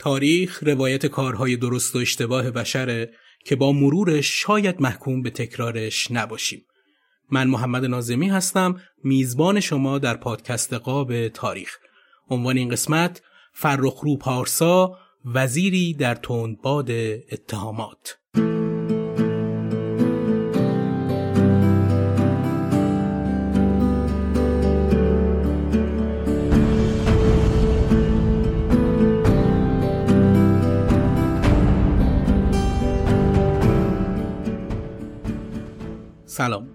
تاریخ روایت کارهای درست و اشتباه بشره که با مرورش شاید محکوم به تکرارش نباشیم. من محمد نازمی هستم میزبان شما در پادکست قاب تاریخ. عنوان این قسمت فرخرو پارسا وزیری در تندباد اتهامات سلام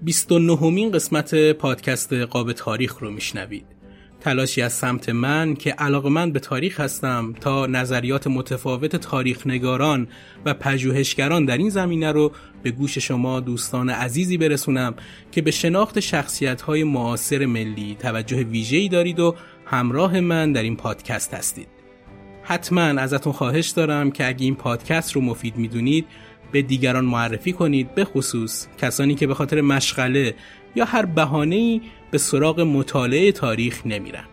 29 همین قسمت پادکست قاب تاریخ رو میشنوید تلاشی از سمت من که علاقه من به تاریخ هستم تا نظریات متفاوت تاریخ نگاران و پژوهشگران در این زمینه رو به گوش شما دوستان عزیزی برسونم که به شناخت شخصیت های معاصر ملی توجه ویژه‌ای دارید و همراه من در این پادکست هستید. حتما ازتون خواهش دارم که اگه این پادکست رو مفید می‌دونید به دیگران معرفی کنید به خصوص کسانی که به خاطر مشغله یا هر بهانه‌ای به سراغ مطالعه تاریخ نمیرن.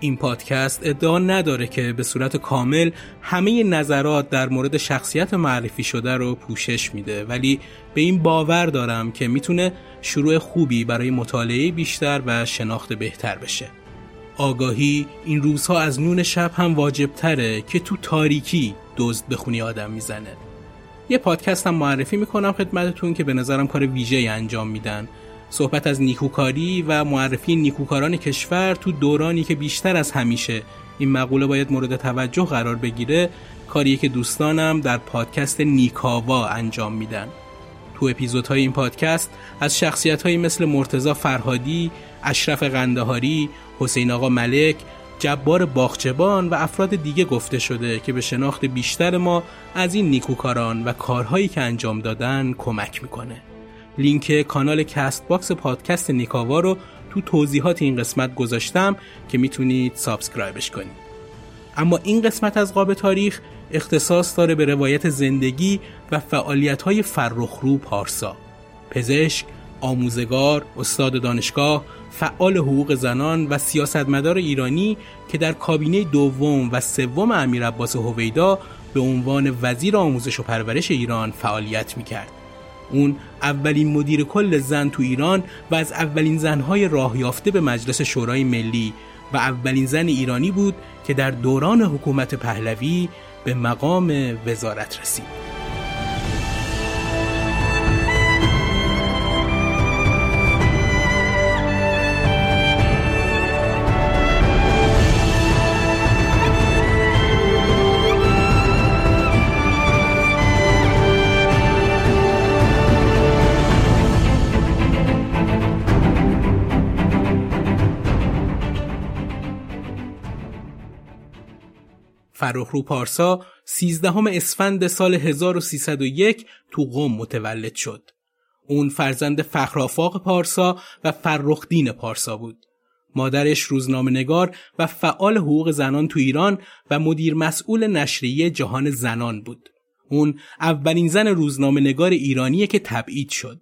این پادکست ادعا نداره که به صورت کامل همه نظرات در مورد شخصیت معرفی شده رو پوشش میده ولی به این باور دارم که می‌تونه شروع خوبی برای مطالعه بیشتر و شناخت بهتر بشه. آگاهی این روزها از نون شب هم واجب تره که تو تاریکی دزد بخونی آدم می‌زنه. یه پادکست هم معرفی می‌کنم خدمتتون که به نظرم کار ویژه انجام میدن. صحبت از نیکوکاری و معرفی نیکوکاران کشور تو دورانی که بیشتر از همیشه این مقوله باید مورد توجه قرار بگیره کاریه که دوستانم در پادکست نیکاوا انجام میدن. تو اپیزودهای این پادکست از شخصیت مثل مرتزا فرهادی، اشرف قندهاری، حسین آقا ملک، جبار باغچبان و افراد دیگه گفته شده که به شناخت بیشتر ما از این نیکوکاران و کارهایی که انجام دادن کمک می‌کنه. لینک کانال Castbox پادکست نیکاوا رو تو توضیحات این قسمت گذاشتم که می‌تونید subscribe ش کنید. اما این قسمت از قاب تاریخ اختصاص داره به روایت زندگی و فعالیت های فرخرو پارسا. پزشک، آموزگار، استاد دانشگاه، فعال حقوق زنان و سیاستمدار ایرانی که در کابینه دوم و سوم امیر عباس هویدا به عنوان وزیر آموزش و پرورش ایران فعالیت می‌کرد. اون اولین مدیر کل زن تو ایران و از اولین زنهای راه یافته به مجلس شورای ملی و اولین زن ایرانی بود که در دوران حکومت پهلوی به مقام وزارت رسید. فرخرو پارسا 13 اسفند سال 1301 تو قم متولد شد. اون فرزند فخرافاق پارسا و فرخدین پارسا بود. مادرش روزنامه نگار و فعال حقوق زنان تو ایران و مدیر مسئول نشریه جهان زنان بود. اون اولین زن روزنامه نگار ایرانیه که تبعید شد.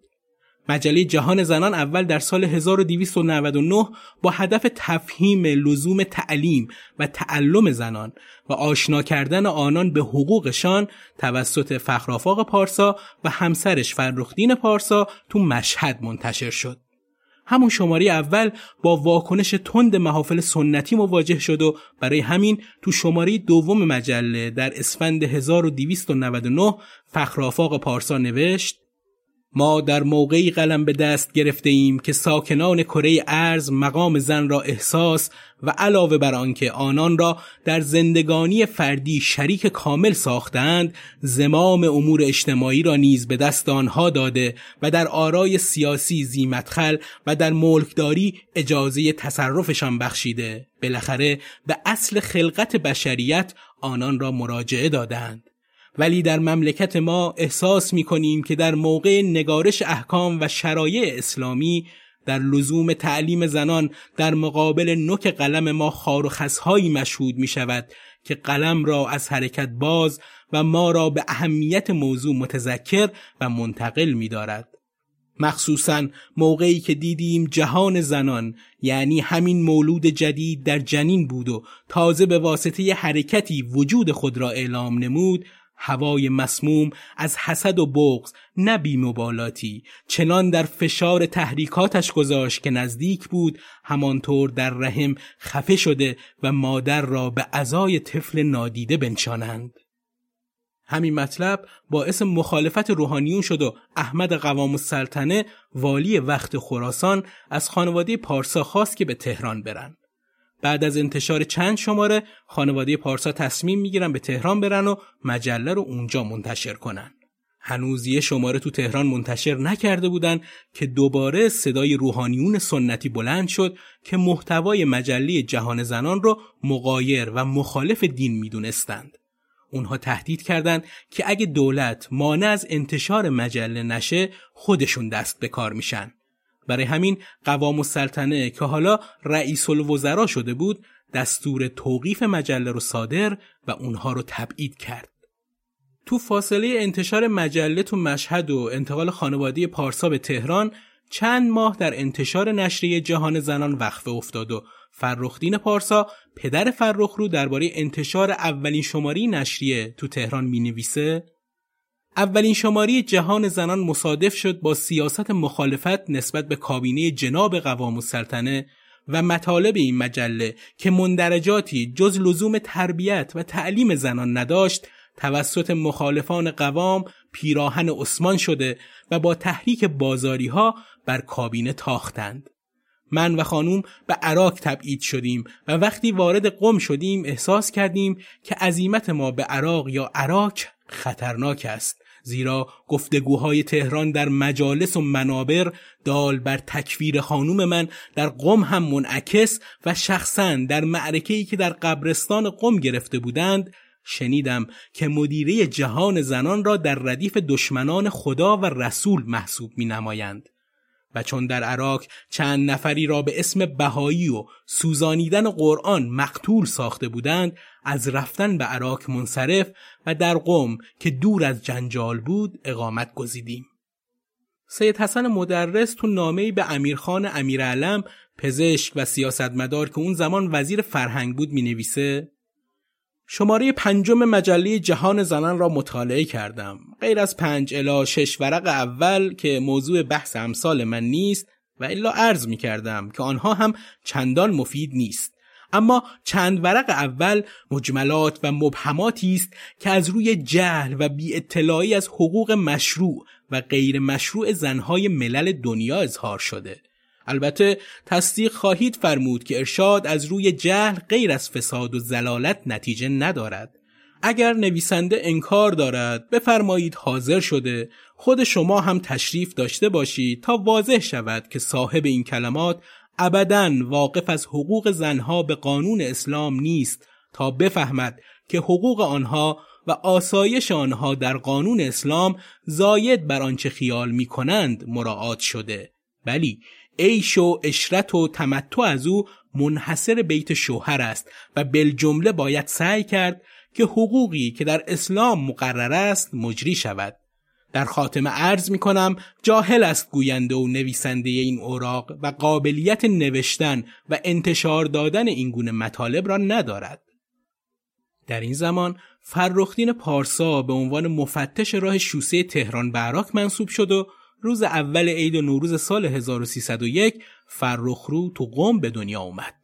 مجله جهان زنان اول در سال 1299 با هدف تفهیم لزوم تعلیم و تعلم زنان و آشنا کردن آنان به حقوقشان توسط فخرافاق پارسا و همسرش فرخدین پارسا تو مشهد منتشر شد. همون شماره اول با واکنش تند محافل سنتی مواجه شد و برای همین تو شماره دوم مجله در اسفند 1299 فخرافاق پارسا نوشت ما در موقعی قلم به دست گرفته ایم که ساکنان کره ارز مقام زن را احساس و علاوه بر آنکه آنان را در زندگانی فردی شریک کامل ساختند زمام امور اجتماعی را نیز به دست آنها داده و در آرای سیاسی زیمتخل و در ملکداری اجازه تصرفشان بخشیده. بالاخره به اصل خلقت بشریت آنان را مراجعه دادند. ولی در مملکت ما احساس می کنیم که در موقع نگارش احکام و شرایع اسلامی در لزوم تعلیم زنان در مقابل نوک قلم ما خار و خسهایی مشهود می شود که قلم را از حرکت باز و ما را به اهمیت موضوع متذکر و منتقل می دارد. مخصوصا موقعی که دیدیم جهان زنان یعنی همین مولود جدید در جنین بود و تازه به واسطه حرکتی وجود خود را اعلام نمود هوای مسموم از حسد و بغض نه بیمبالاتی چنان در فشار تحریکاتش گذاشت که نزدیک بود همانطور در رحم خفه شده و مادر را به ازای طفل نادیده بنشانند همین مطلب باعث مخالفت روحانیون شد و احمد قوام السلطنه والی وقت خراسان از خانواده پارسا خواست که به تهران برند. بعد از انتشار چند شماره خانواده پارسا تصمیم می‌گیرن به تهران برن و مجله رو اونجا منتشر کنن. هنوز یه شماره تو تهران منتشر نکرده بودن که دوباره صدای روحانیون سنتی بلند شد که محتوای مجله جهان زنان رو مقایر و مخالف دین می‌دونستند. اونها تهدید کردند که اگه دولت مانع از انتشار مجله نشه خودشون دست به کار میشن. برای همین قوام السلطنه که حالا رئیس الوزرا شده بود دستور توقیف مجله رو صادر و اونها رو تبعید کرد. تو فاصله انتشار مجله تو مشهد و انتقال خانواده پارسا به تهران چند ماه در انتشار نشریه جهان زنان وقفه افتاد و فرخدین پارسا پدر فرخ رو درباره انتشار اولین شماری نشریه تو تهران می نویسه اولین شماری جهان زنان مصادف شد با سیاست مخالفت نسبت به کابینه جناب قوام السلطنه و مطالب این مجله که مندرجاتی جز لزوم تربیت و تعلیم زنان نداشت توسط مخالفان قوام پیراهن عثمان شده و با تحریک بازاری ها بر کابینه تاختند. من و خانوم به عراق تبعید شدیم و وقتی وارد قم شدیم احساس کردیم که عزیمت ما به عراق یا عراق خطرناک است زیرا گفتگوهای تهران در مجالس و منابر دال بر تکفیر خانوم من در قم هم منعکس و شخصا در معرکه‌ای که در قبرستان قم گرفته بودند شنیدم که مدیره جهان زنان را در ردیف دشمنان خدا و رسول محسوب می نمایند. و چون در عراق چند نفری را به اسم بهایی و سوزانیدن قرآن مقتول ساخته بودند از رفتن به عراق منصرف و در قم که دور از جنجال بود اقامت گزیدیم. سید حسن مدرس تو نامه‌ای به امیرخان امیرعلم پزشک و سیاستمدار که اون زمان وزیر فرهنگ بود می نویسه شماره پنجم مجله جهان زنان را مطالعه کردم. غیر از پنج الا شش ورق اول که موضوع بحث امثال من نیست و الا عرض می کردم که آنها هم چندان مفید نیست. اما چند ورق اول مجملات و مبهماتی است که از روی جهل و بی اطلاعی از حقوق مشروع و غیر مشروع زنهای ملل دنیا اظهار شده. البته تصدیق خواهید فرمود که ارشاد از روی جهل غیر از فساد و زلالت نتیجه ندارد. اگر نویسنده انکار دارد بفرمایید حاضر شده خود شما هم تشریف داشته باشید تا واضح شود که صاحب این کلمات ابدا واقف از حقوق زنها به قانون اسلام نیست تا بفهمد که حقوق آنها و آسایش آنها در قانون اسلام زاید بر آنچه خیال می کنند مراعات شده. بلی عیش و اشرت و تمتع از او منحصر بیت شوهر است و بالجمله باید سعی کرد که حقوقی که در اسلام مقرر است مجری شود در خاتمه عرض می کنم جاهل است گوینده و نویسنده این اوراق و قابلیت نوشتن و انتشار دادن این گونه مطالب را ندارد. در این زمان فرخدین پارسا به عنوان مفتش راه شوسه تهران براک منصوب شد و روز اول عید و نوروز سال 1301 فرخرو تو قم به دنیا اومد.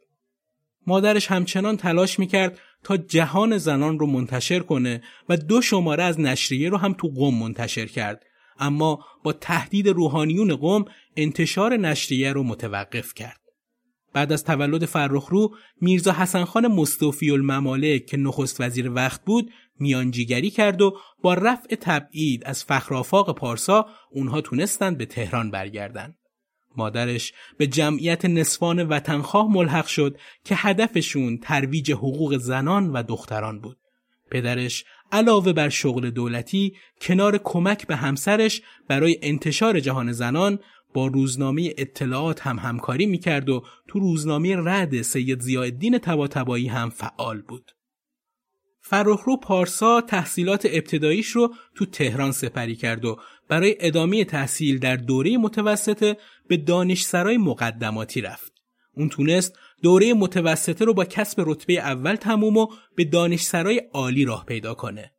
مادرش همچنان تلاش می‌کرد تا جهان زنان رو منتشر کنه و دو شماره از نشریه رو هم تو قم منتشر کرد اما با تهدید روحانیون قم انتشار نشریه رو متوقف کرد. بعد از تولد فرخرو میرزا حسن خان مصطفی الممالک که نخست وزیر وقت بود میانجیگری کرد و با رفع تبعید از فخرافاق پارسا اونها تونستند به تهران برگردند. مادرش به جمعیت نصفان وطنخواه ملحق شد که هدفشون ترویج حقوق زنان و دختران بود. پدرش علاوه بر شغل دولتی کنار کمک به همسرش برای انتشار جهان زنان با روزنامه اطلاعات هم همکاری می‌کرد و تو روزنامه رد سید زیاددین تباتبایی هم فعال بود. فرخرو پارسا تحصیلات ابتداییش رو تو تهران سپری کرد و برای ادامه تحصیل در دوره متوسطه به دانشسرای مقدماتی رفت. اون تونست دوره متوسطه رو با کسب رتبه اول تموم و به دانشسرای عالی راه پیدا کنه.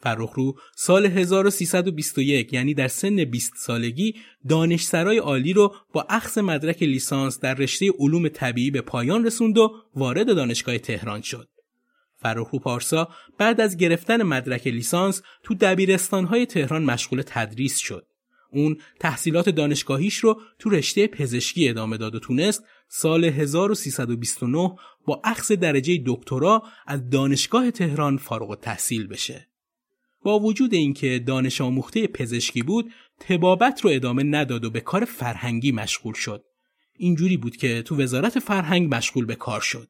فرخرو سال 1321 یعنی در سن 20 سالگی دانشسرای عالی رو با اخذ مدرک لیسانس در رشته علوم طبیعی به پایان رسوند و وارد دانشگاه تهران شد. فرخرو پارسا بعد از گرفتن مدرک لیسانس تو دبیرستانهای تهران مشغول تدریس شد. اون تحصیلات دانشگاهیش رو تو رشته پزشکی ادامه داد و تونست سال 1329 با اخذ درجه دکترا از دانشگاه تهران فارغ تحصیل بشه. با وجود اینکه دانش آموخته پزشکی بود، تبابت رو ادامه نداد و به کار فرهنگی مشغول شد. اینجوری بود که تو وزارت فرهنگ مشغول به کار شد.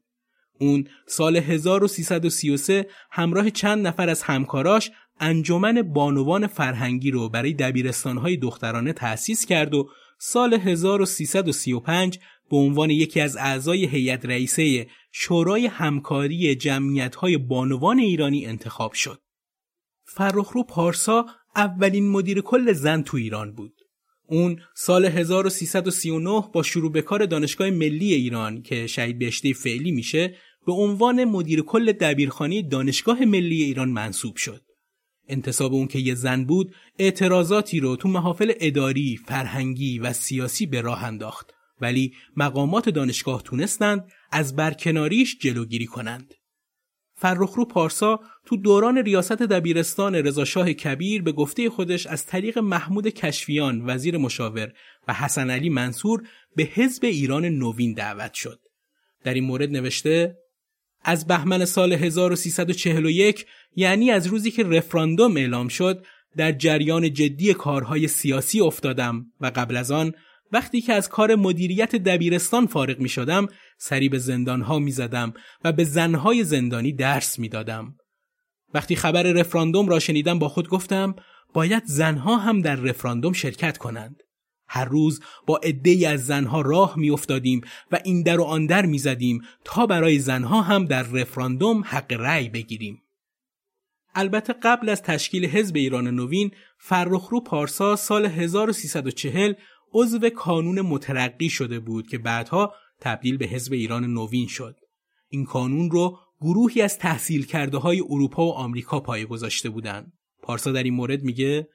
اون سال 1333 همراه چند نفر از همکاراش انجمن بانوان فرهنگی رو برای دبیرستانهای دخترانه تأسیس کرد و سال 1335 به عنوان یکی از اعضای هیئت رئیسه شورای همکاری جمعیت‌های بانوان ایرانی انتخاب شد. فرخرو پارسا اولین مدیر کل زن تو ایران بود. اون سال 1339 با شروع به کار دانشگاه ملی ایران که شهید بهشته فعلی میشه به عنوان مدیر کل دبیرخانه دانشگاه ملی ایران منصوب شد. انتصاب اون که یه زن بود اعتراضاتی رو تو محافل اداری، فرهنگی و سیاسی به راه انداخت ولی مقامات دانشگاه تونستند از برکناریش جلوگیری کنند. فرخرو پارسا تو دوران ریاست دبیرستان رضاشاه کبیر به گفته خودش از طریق محمود کشفیان وزیر مشاور و حسن علی منصور به حزب ایران نوین دعوت شد. در این مورد نوشته از بهمن سال 1341 یعنی از روزی که رفراندوم اعلام شد در جریان جدی کارهای سیاسی افتادم و قبل از آن وقتی که از کار مدیریت دبیرستان فارغ می شدم سری به زندانها می زدم و به زنهای زندانی درس می دادم. وقتی خبر رفراندوم را شنیدم با خود گفتم باید زنها هم در رفراندوم شرکت کنند. هر روز با عدهای از زنها راه میافتادیم و این در و آن در می‌زدیم تا برای زنها هم در رفراندوم حق رأی بگیریم. البته قبل از تشکیل حزب ایران نوین فرخرو پارسا سال 1340 عضو کانون مترقی شده بود که بعدها تبدیل به حزب ایران نوین شد. این کانون رو گروهی از تحصیل کرده های اروپا و آمریکا پایه گذاشته بودند. پارسا در این مورد میگه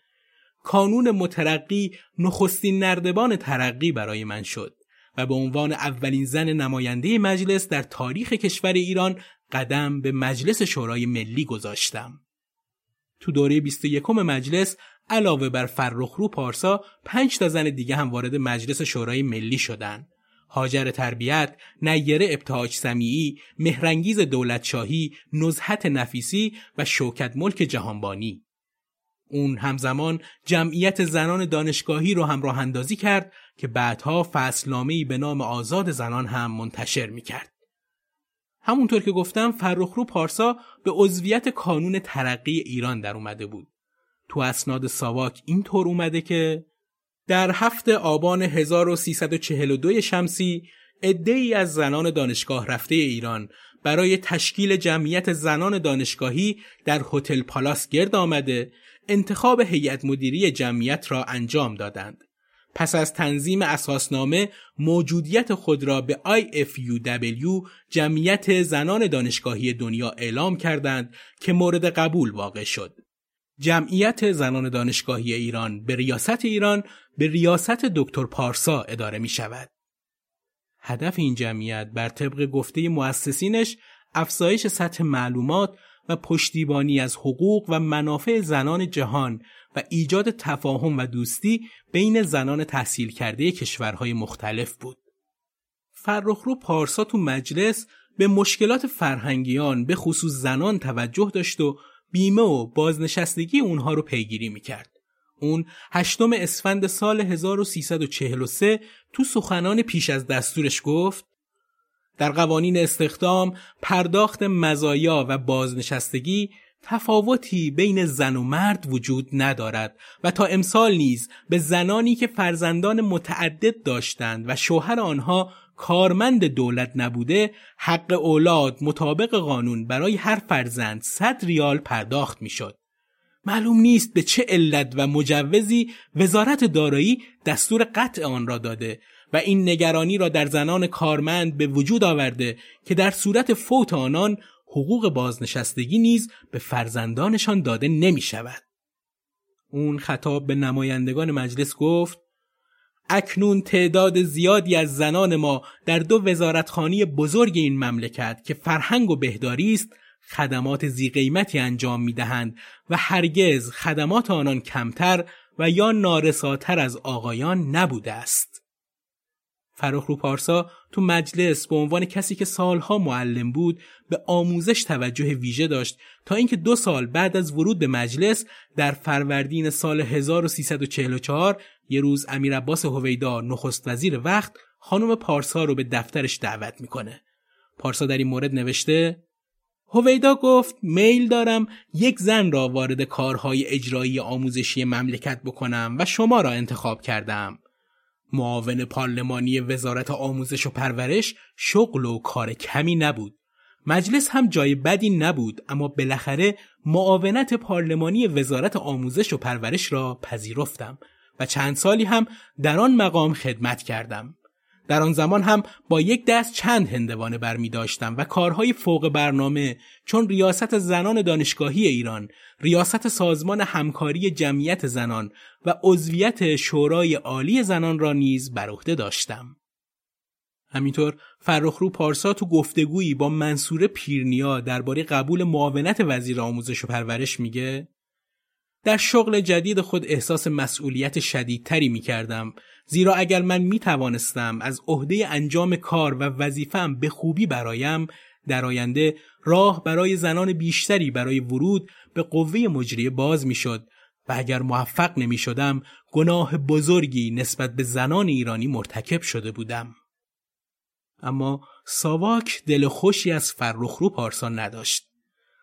کانون مترقی نخستین نردبان ترقی برای من شد و به عنوان اولین زن نماینده مجلس در تاریخ کشور ایران قدم به مجلس شورای ملی گذاشتم. تو دوره 21 مجلس علاوه بر فرخرو پارسا پنج تا زن دیگه هم وارد مجلس شورای ملی شدند. هاجر تربیت، نیره ابتهاج سمیعی، مهرنگیز دولتشاهی، نزهت نفیسی و شوکت ملک جهانبانی. اون همزمان جمعیت زنان دانشگاهی رو هم راه اندازی کرد که بعدها فصلنامه‌ای به نام آزاد زنان هم منتشر می کرد. همونطور که گفتم فرخرو پارسا به عضویت کانون ترقی ایران در اومده بود. تو اسناد ساواک اینطور اومده که در هفت آبان 1342 شمسی ای از زنان دانشگاه رفته ایران برای تشکیل جمعیت زنان دانشگاهی در هتل پالاس گرد آمده انتخاب هیئت مدیری جمعیت را انجام دادند. پس از تنظیم اساسنامه موجودیت خود را به IFUW جمعیت زنان دانشگاهی دنیا اعلام کردند که مورد قبول واقع شد. جمعیت زنان دانشگاهی ایران به ریاست ایران به ریاست دکتر پارسا اداره می شود. هدف این جمعیت بر طبق گفته مؤسسینش افزایش سطح معلومات و پشتیبانی از حقوق و منافع زنان جهان و ایجاد تفاهم و دوستی بین زنان تحصیل کرده کشورهای مختلف بود. فرخرو پارسا تو مجلس به مشکلات فرهنگیان به خصوص زنان توجه داشت و بیمه و بازنشستگی اونها رو پیگیری می‌کرد. اون هشتم اسفند سال 1343 تو سخنان پیش از دستورش گفت در قوانین استخدام پرداخت مزایا و بازنشستگی تفاوتی بین زن و مرد وجود ندارد و تا امسال نیز به زنانی که فرزندان متعدد داشتند و شوهر آنها کارمند دولت نبوده حق اولاد مطابق قانون برای هر فرزند 100 ریال پرداخت می‌شد. معلوم نیست به چه علت و مجوزی وزارت دارایی دستور قطع آن را داده و این نگرانی را در زنان کارمند به وجود آورده که در صورت فوت آنان حقوق بازنشستگی نیز به فرزندانشان داده نمی شود. اون خطاب به نمایندگان مجلس گفت اکنون تعداد زیادی از زنان ما در دو وزارتخانی بزرگ این مملکت که فرهنگ و بهداری است خدمات زیقیمتی انجام می دهند و هرگز خدمات آنان کمتر و یا نارساتر از آقایان نبوده است. رو پارسا تو مجلس به عنوان کسی که سالها معلم بود به آموزش توجه ویژه داشت تا اینکه دو سال بعد از ورود به مجلس در فروردین سال 1344 یه روز امیر عباس هویدا نخست وزیر وقت خانم پارسا رو به دفترش دعوت می‌کنه. پارسا در این مورد نوشته هویدا گفت میل دارم یک زن را وارد کارهای اجرایی آموزشی مملکت بکنم و شما را انتخاب کردم. معاون پارلمانی وزارت آموزش و پرورش شغل و کار کمی نبود. مجلس هم جای بدی نبود اما بالاخره معاونت پارلمانی وزارت آموزش و پرورش را پذیرفتم و چند سالی هم در آن مقام خدمت کردم. در آن زمان هم با یک دست چند هندوانه بر می داشتم و کارهای فوق برنامه چون ریاست زنان دانشگاهی ایران، ریاست سازمان همکاری جمعیت زنان و عضویت شورای عالی زنان را نیز بر عهده داشتم. همینطور فرخرو پارسا تو گفتگویی با منصور پیرنیا درباره قبول معاونت وزیر آموزش و پرورش میگه در شغل جدید خود احساس مسئولیت شدیدتری می کردم زیرا اگر من می توانستم از عهده انجام کار و وظیفم به خوبی برایم در آینده راه برای زنان بیشتری برای ورود به قوه مجریه باز می شد و اگر موفق نمی شدم گناه بزرگی نسبت به زنان ایرانی مرتکب شده بودم. اما ساواک دل خوشی از فرخرو پارسان نداشت.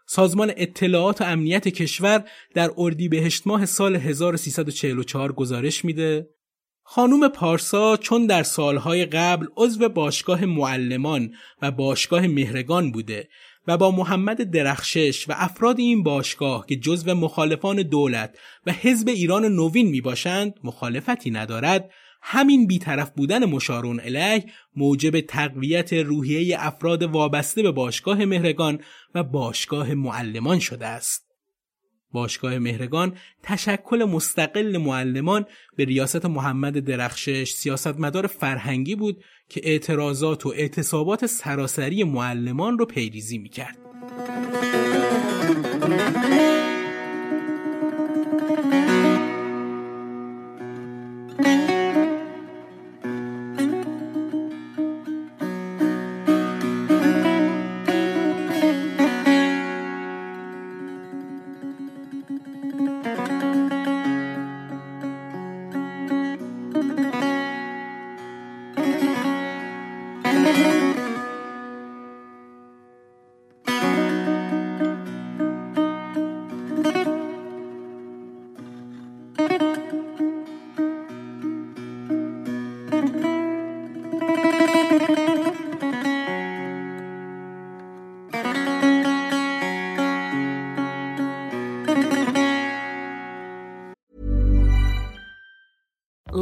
سازمان اطلاعات و امنیت کشور در اردیبهشت ماه سال 1344 گزارش میده خانوم پارسا چون در سالهای قبل عضو باشگاه معلمان و باشگاه مهرگان بوده و با محمد درخشش و افراد این باشگاه که جزو مخالفان دولت و حزب ایران نوین می باشند مخالفتی ندارد همین بیطرف بودن مشارون الیه موجب تقویت روحیه افراد وابسته به باشگاه مهرگان و باشگاه معلمان شده است. باشگاه مهرگان تشکل مستقل معلمان به ریاست محمد درخشش سیاستمدار فرهنگی بود که اعتراضات و اعتصابات سراسری معلمان رو پیریزی می‌کرد.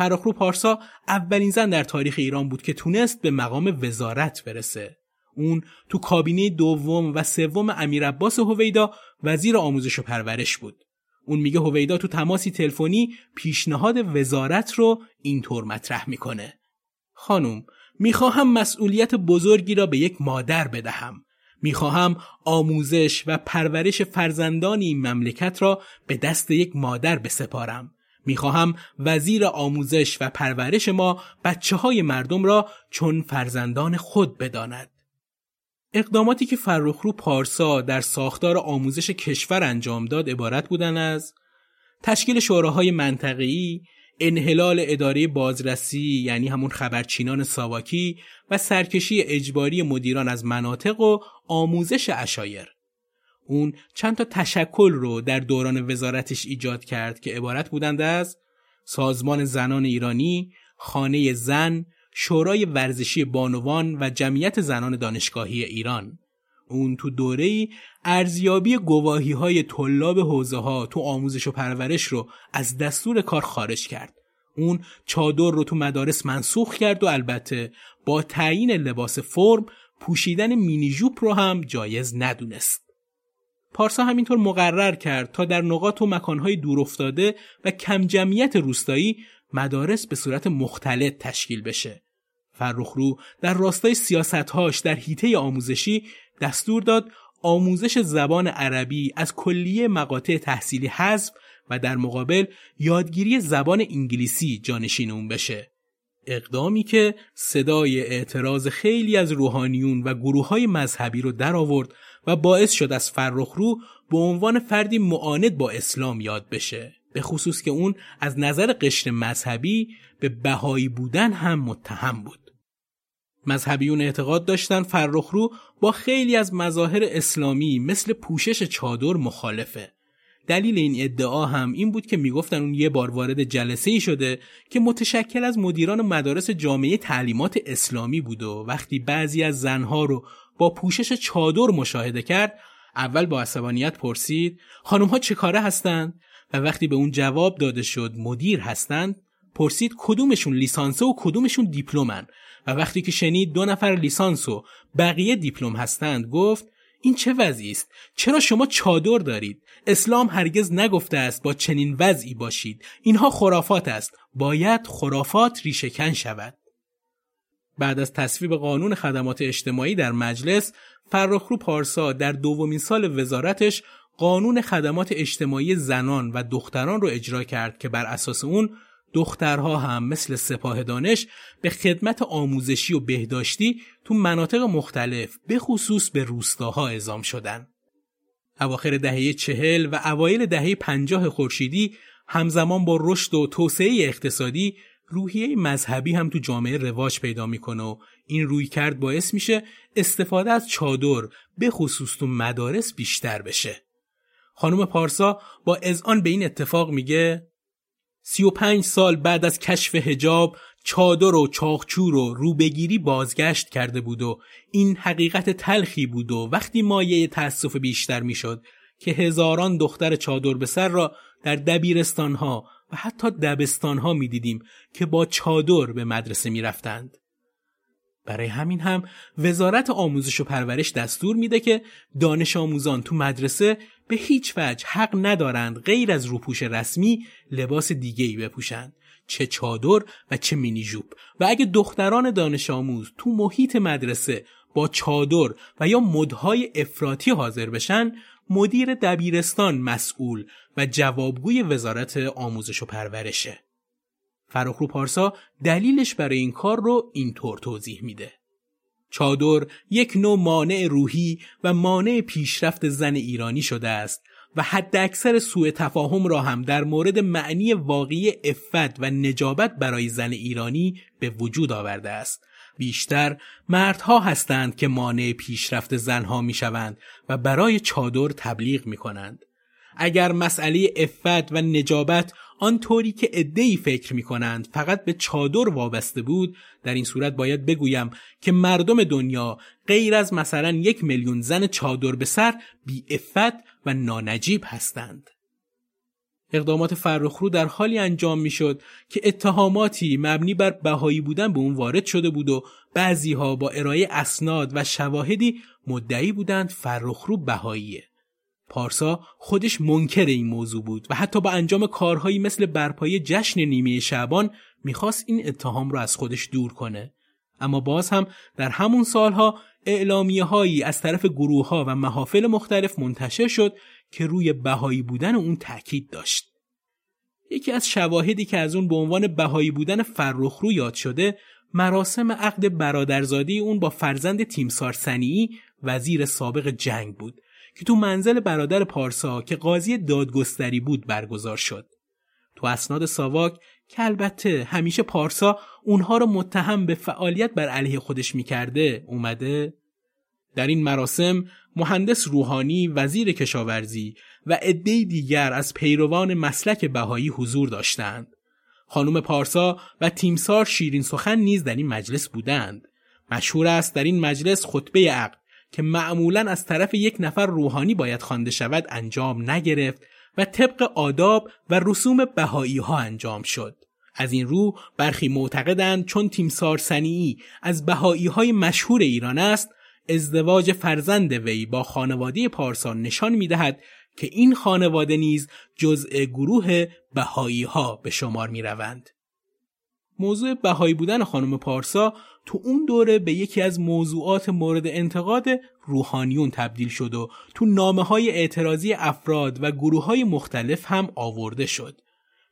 فراخرو پارسا اولین زن در تاریخ ایران بود که تونست به مقام وزارت برسه. اون تو کابینه دوم و سوم امیر عباس هویدا وزیر آموزش و پرورش بود. اون میگه هویدا تو تماسی تلفنی پیشنهاد وزارت رو اینطور مطرح می‌کنه. خانم می‌خواهم مسئولیت بزرگی را به یک مادر بدهم. می‌خواهم آموزش و پرورش فرزندان این مملکت را به دست یک مادر بسپارم. می‌خواهم وزیر آموزش و پرورش ما بچه های مردم را چون فرزندان خود بداند. اقداماتی که فرخرو پارسا در ساختار آموزش کشور انجام داد عبارت بودن از تشکیل شوراهای منطقه‌ای، انحلال اداره بازرسی یعنی همون خبرچینان ساواکی و سرکشی اجباری مدیران از مناطق و آموزش اشایر. اون چند تا تشکل رو در دوران وزارتش ایجاد کرد که عبارت بودند از سازمان زنان ایرانی، خانه زن، شورای ورزشی بانوان و جمعیت زنان دانشگاهی ایران. اون تو دوره ارزیابی گواهی های طلاب حوزه ها تو آموزش و پرورش رو از دستور کار خارج کرد. اون چادر رو تو مدارس منسوخ کرد و البته با تعیین لباس فرم پوشیدن مینی جوپ رو هم جایز ندونست. پارسا همینطور مقرر کرد تا در نقاط و مکانهای دورافتاده و کم جمعیت روستایی مدارس به صورت مختلط تشکیل بشه. فرخرو در راستای سیاستهاش در حیطه آموزشی دستور داد آموزش زبان عربی از کلیه مقاطع تحصیلی حذف و در مقابل یادگیری زبان انگلیسی جانشین اون بشه. اقدامی که صدای اعتراض خیلی از روحانیون و گروه های مذهبی رو در آورد و باعث شد از فرخرو به عنوان فردی معاند با اسلام یاد بشه. به خصوص که اون از نظر قشر مذهبی به بهایی بودن هم متهم بود. مذهبیون اعتقاد داشتن فرخرو با خیلی از مظاهر اسلامی مثل پوشش چادر مخالفه. دلیل این ادعا هم این بود که می‌گفتن اون یه بار وارد جلسه ای شده که متشکل از مدیران مدارس جامعه تعلیمات اسلامی بود و وقتی بعضی از زنها رو با پوشش چادر مشاهده کرد. اول با عصبانیت پرسید خانم ها چه کاره هستند؟ و وقتی به اون جواب داده شد مدیر هستند. پرسید کدومشون لیسانسه و کدومشون دیپلمن؟ و وقتی که شنید دو نفر لیسانس و بقیه دیپلم هستند. گفت این چه وضعی است؟ چرا شما چادر دارید؟ اسلام هرگز نگفته است با چنین وضعی باشید. اینها خرافات است. باید خرافات ریشهکن شود. بعد از تصویب قانون خدمات اجتماعی در مجلس فرخرو پارسا در دومین سال وزارتش قانون خدمات اجتماعی زنان و دختران رو اجرا کرد که بر اساس اون دخترها هم مثل سپاه دانش به خدمت آموزشی و بهداشتی تو مناطق مختلف به خصوص به روستاها اعزام شدن. اواخر دهه چهل و اوایل دهه پنجاه خورشیدی همزمان با رشد و توسعه اقتصادی روحیه مذهبی هم تو جامعه رواج پیدا می‌کنه و این روی کرد باعث میشه استفاده از چادر به خصوص تو مدارس بیشتر بشه. خانم پارسا با اذعان به این اتفاق میگه 35 سال بعد از کشف هجاب چادر و چاخچور و روبگیری بازگشت کرده بود و این حقیقت تلخی بود و وقتی مایه تأسف بیشتر می‌شد که هزاران دختر چادر به سر را در دبیرستان ها و حتی دبستان ها می دیدیم که با چادر به مدرسه می رفتند. برای همین هم وزارت آموزش و پرورش دستور میده که دانش آموزان تو مدرسه به هیچ وجه حق ندارند غیر از روپوش رسمی لباس دیگه ای بپوشند چه چادر و چه مینی جوب و اگه دختران دانش آموز تو محیط مدرسه با چادر و یا مدهای افراطی حاضر بشن مدیر دبیرستان مسئول و جوابگوی وزارت آموزش و پرورشه. فراخرو پارسا دلیلش برای این کار رو اینطور توضیح میده. چادر یک نوع مانع روحی و مانع پیشرفت زن ایرانی شده است و حد اکثر سوء تفاهم را هم در مورد معنی واقعی افت و نجابت برای زن ایرانی به وجود آورده است. بیشتر مردها هستند که مانع پیشرفت زنها می شوند و برای چادر تبلیغ می کنند. اگر مسئله افت و نجابت آنطوری که ادهی فکر می کنند فقط به چادر وابسته بود در این صورت باید بگویم که مردم دنیا غیر از مثلا یک میلیون زن چادر به سر بی افت و نانجیب هستند. اقدامات فرخرو در حالی انجام می‌شد که اتهاماتی مبنی بر بهایی بودن به اون وارد شده بود و بعضی ها با ارائه اسناد و شواهدی مدعی بودند فرخرو بهاییه. پارسا خودش منکر این موضوع بود و حتی با انجام کارهایی مثل برپایی جشن نیمه شعبان می‌خواست این اتهام را از خودش دور کنه. اما باز هم در همون سالها اعلامیه هایی از طرف گروه ها و محافل مختلف منتشر شد که روی بهایی بودن اون تاکید داشت. یکی از شواهدی که از اون به عنوان بهایی بودن فرخرو یاد شده مراسم عقد برادرزادی اون با فرزند تیمسار سنیی وزیر سابق جنگ بود که تو منزل برادر پارسا که قاضی دادگستری بود برگزار شد. تو اسناد ساواک که البته همیشه پارسا اونها رو متهم به فعالیت بر علیه خودش می‌کرده اومده در این مراسم مهندس روحانی وزیر کشاورزی و عده دیگر از پیروان مسلک بهایی حضور داشتند. خانم پارسا و تیمسار شیرین سخن نیز در این مجلس بودند. مشهور است در این مجلس خطبه عقل که معمولا از طرف یک نفر روحانی باید خوانده شود انجام نگرفت و طبق آداب و رسوم بهایی ها انجام شد. از این رو برخی معتقدند چون تیمسار سنیعی از بهایی های مشهور ایران است ازدواج فرزند وی با خانواده پارسان نشان می دهد که این خانواده نیز جزء گروه بهایی ها به شمار می روند. موضوع بهایی بودن خانم پارسا تو اون دوره به یکی از موضوعات مورد انتقاد روحانیون تبدیل شد و تو نامه های اعتراضی افراد و گروه های مختلف هم آورده شد.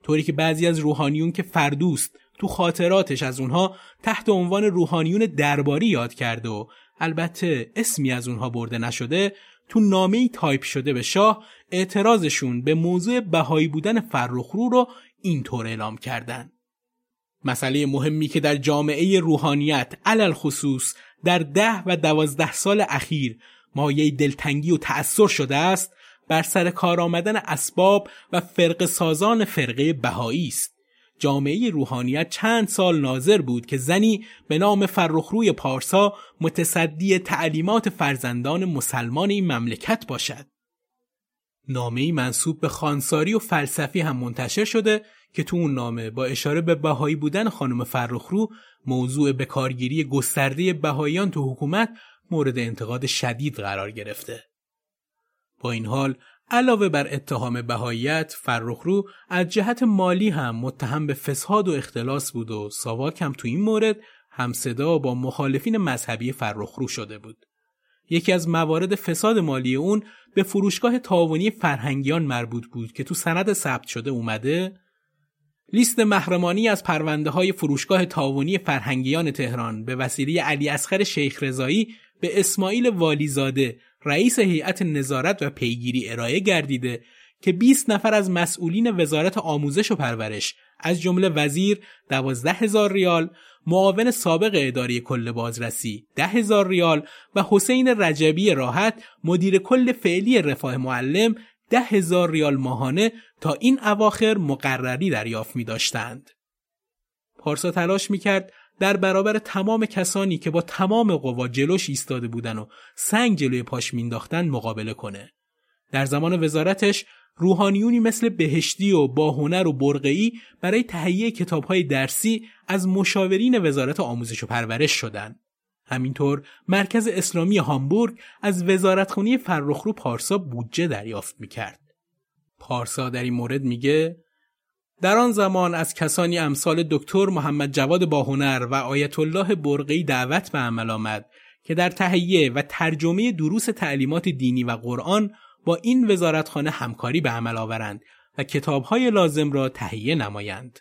طوری که بعضی از روحانیون که فردوست تو خاطراتش از اونها تحت عنوان روحانیون درباری یاد کرده و البته اسمی از اونها برده نشده تو نامه تایپ شده به شاه اعتراضشون به موضوع بهایی بودن فرخرو رو اینطور اعلام کردن. مسئله مهمی که در جامعه روحانیت علل خصوص در ده و دوازده سال اخیر مایه دلتنگی و تأثیر شده است بر سر کار آمدن اسباب و فرق سازان فرقه بهایی است. جامعه روحانیت چند سال ناظر بود که زنی به نام فرخروی پارسا متصدی تعلیمات فرزندان مسلمان این مملکت باشد. نامه منصوب به خانساری و فلسفی هم منتشر شده که تو اون نامه با اشاره به بهایی بودن خانم فرخرو موضوع به کارگیری گسترده بهاییان تو حکومت مورد انتقاد شدید قرار گرفته. با این حال علاوه بر اتهام بهاییت فرخرو از جهت مالی هم متهم به فساد و اختلاس بود و ساواک هم تو این مورد همصدا با مخالفین مذهبی فرخرو شده بود. یکی از موارد فساد مالی اون به فروشگاه تاوانی فرهنگیان مربوط بود که تو سند ثبت شده اومده لیست محرمانی از پرونده های فروشگاه تاوانی فرهنگیان تهران به وسیله علی اسخر شیخ رضایی به اسماعیل والیزاده رئیس هیئت نظارت و پیگیری ارائه گردیده که 20 نفر از مسئولین وزارت آموزش و پرورش از جمله وزیر 12 هزار ریال، معاون سابق اداره کل بازرسی 10 هزار ریال و حسین رجبی راحت مدیر کل فعلی رفاه معلم ده هزار ریال ماهانه تا این اواخر مقرری دریافت می داشتند. پارسا تلاش می کرد در برابر تمام کسانی که با تمام قوا جلوش ایستاده بودن و سنگ جلوی پاش مینداختن مقابله کنه. در زمان وزارتش روحانیونی مثل بهشتی و باهنر و برقعی برای تهیه کتابهای درسی از مشاورین وزارت آموزش و پرورش شدند. همینطور مرکز اسلامی هامبورگ از وزارتخونه فرخرو پارسا بودجه دریافت می‌کرد. پارسا در این مورد میگه در آن زمان از کسانی امثال دکتر محمد جواد باهنر و آیت الله برقی دعوت به عمل آمد که در تهیه و ترجمه دروس تعلیمات دینی و قرآن با این وزارتخانه همکاری به عمل آورند و کتابهای لازم را تهیه نمایند.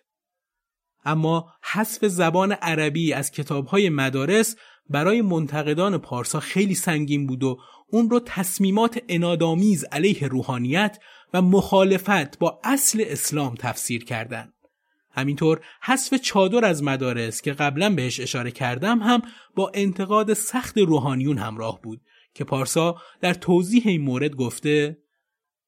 اما حذف زبان عربی از کتابهای مدارس برای منتقدان پارسا خیلی سنگین بود و اون رو تصمیمات انادامیز علیه روحانیت و مخالفت با اصل اسلام تفسیر کردند. همینطور حذف چادر از مدارس که قبلا بهش اشاره کردم هم با انتقاد سخت روحانیون همراه بود که پارسا در توضیح این مورد گفته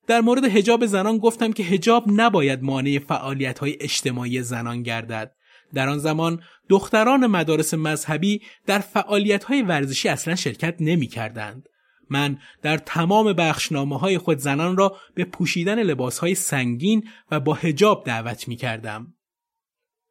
در مورد هجاب زنان گفتم که هجاب نباید مانع فعالیت های اجتماعی زنان گردد در آن زمان دختران مدارس مذهبی در فعالیت های ورزشی اصلا شرکت نمی کردند. من در تمام بخشنامه های خود زنان را به پوشیدن لباس های سنگین و با هجاب دعوت می کردم.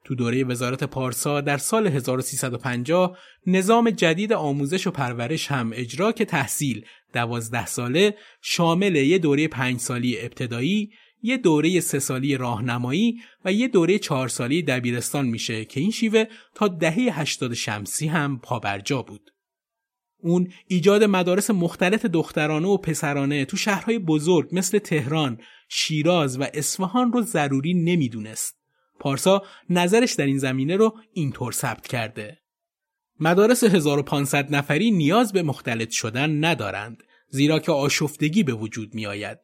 تو دوره وزارت پارسا در سال 1350 نظام جدید آموزش و پرورش هم اجرا که تحصیل دوازده ساله شامل یه دوره پنج سالی ابتدایی، یه دوره سه سالی راهنمایی و یه دوره چهار سالی دبیرستان میشه که این شیوه تا دهه 80 شمسی هم پابرجا بود. اون ایجاد مدارس مختلف دخترانه و پسرانه تو شهرهای بزرگ مثل تهران، شیراز و اصفهان رو ضروری نمی‌دونست. پارسا نظرش در این زمینه رو اینطور ثبت کرده. مدارس 1500 نفری نیاز به مختلط شدن ندارند زیرا که آشفتگی به وجود می آید.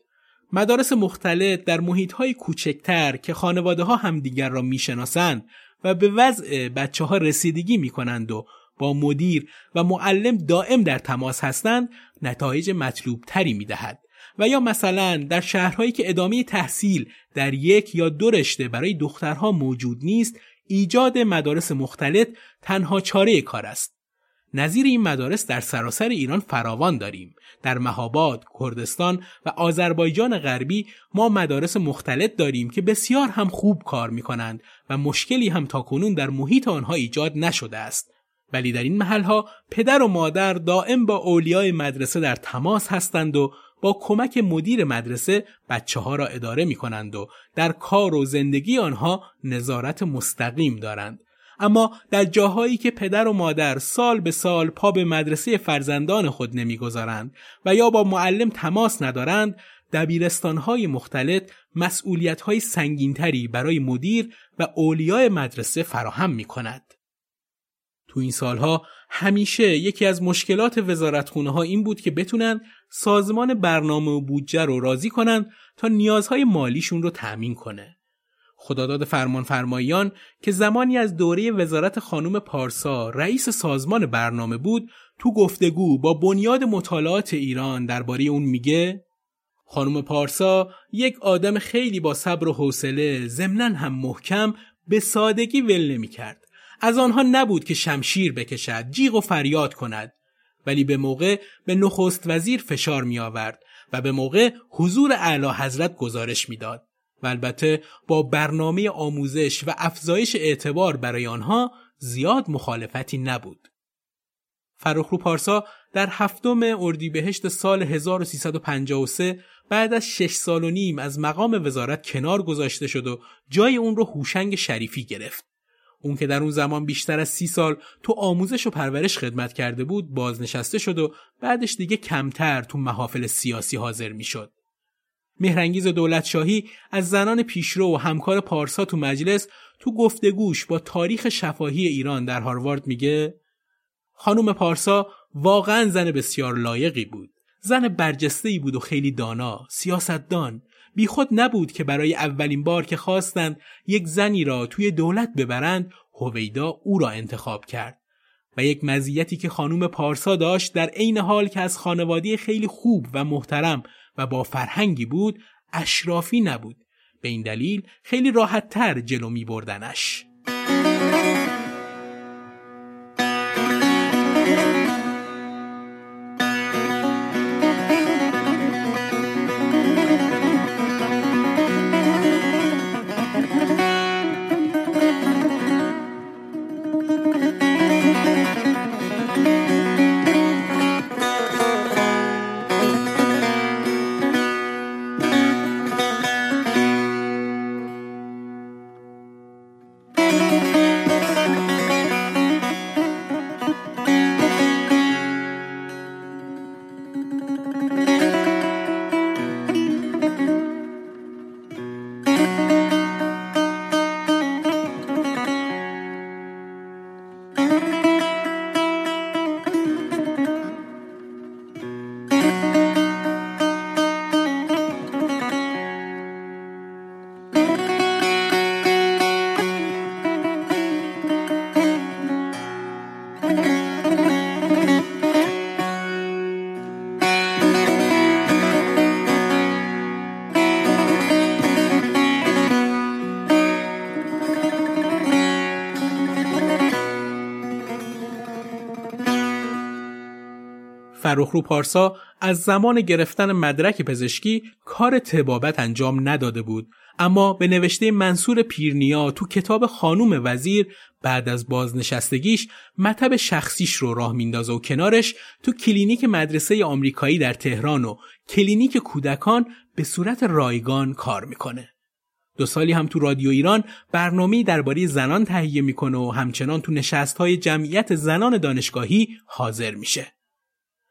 مدارس مختلط در محیط های کوچکتر که خانواده ها همدیگر را می‌شناسند و به وضع بچه ها رسیدگی می کنند و با مدیر و معلم دائم در تماس هستند نتایج مطلوب تری می دهد. و یا مثلا در شهرهایی که ادامه تحصیل در یک یا دو رشته برای دخترها موجود نیست ایجاد مدارس مختلط تنها چاره کار است نظیر این مدارس در سراسر ایران فراوان داریم در مهاباد، کردستان و آذربایجان غربی ما مدارس مختلط داریم که بسیار هم خوب کار می کنند و مشکلی هم تاکنون در محیط آنها ایجاد نشده است ولی در این محلها پدر و مادر دائم با اولیای مدرسه در تماس هستند و با کمک مدیر مدرسه بچه ها را اداره می کنند و در کار و زندگی آنها نظارت مستقیم دارند. اما در جاهایی که پدر و مادر سال به سال پا به مدرسه فرزندان خود نمی‌گذارند و یا با معلم تماس ندارند دبیرستانهای مختلط مسئولیتهای سنگینتری برای مدیر و اولیای مدرسه فراهم می کند. تو این سالها همیشه یکی از مشکلات وزارتخونه ها این بود که بتونن سازمان برنامه و بودجه رو راضی کنن تا نیازهای مالیشون رو تأمین کنه. خداداد فرمان فرماییان که زمانی از دوره وزارت خانم پارسا رئیس سازمان برنامه بود تو گفتگو با بنیاد مطالعات ایران درباره اون میگه خانم پارسا یک آدم خیلی با صبر و حوصله ضمنا هم محکم به سادگی ول نمی‌کرد. از آنها نبود که شمشیر بکشد جیغ و فریاد کند. ولی به موقع به نخست وزیر فشار می آورد و به موقع حضور اعلی حضرت گزارش می‌داد. و البته با برنامه آموزش و افزایش اعتبار برای آنها زیاد مخالفتی نبود. فروخرو پارسا در هفتم اردیبهشت سال 1353 بعد از شش سال و نیم از مقام وزارت کنار گذاشته شد و جای اون رو هوشنگ شریفی گرفت. اون که در اون زمان بیشتر از سی سال تو آموزش و پرورش خدمت کرده بود بازنشسته شد و بعدش دیگه کمتر تو محافل سیاسی حاضر می‌شد. مهرنگیز دولت شاهی از زنان پیشرو و همکار پارسا تو مجلس تو گفتگوش با تاریخ شفاهی ایران در هاروارد میگه خانم پارسا واقعا زن بسیار لایقی بود. زن برجسته ای بود و خیلی دانا، سیاستدان، بیخود نبود که برای اولین بار که خواستند یک زنی را توی دولت ببرند هویدا او را انتخاب کرد و یک مزیتی که خانوم پارسا داشت در عین حال که از خانواده خیلی خوب و محترم و با فرهنگی بود اشرافی نبود. به این دلیل خیلی راحت تر جلو می بردنش فرخرو پارسا از زمان گرفتن مدرک پزشکی کار طبابت انجام نداده بود اما به نوشته منصور پیرنیا تو کتاب خانوم وزیر بعد از بازنشستگیش مطب شخصیش رو راه میندازه و کنارش تو کلینیک مدرسه آمریکایی در تهران و کلینیک کودکان به صورت رایگان کار می‌کنه. دو سالی هم تو رادیو ایران برنامه درباره زنان تهیه می‌کنه و همچنان تو نشست های جمعیت زنان دانشگاهی حاضر میشه.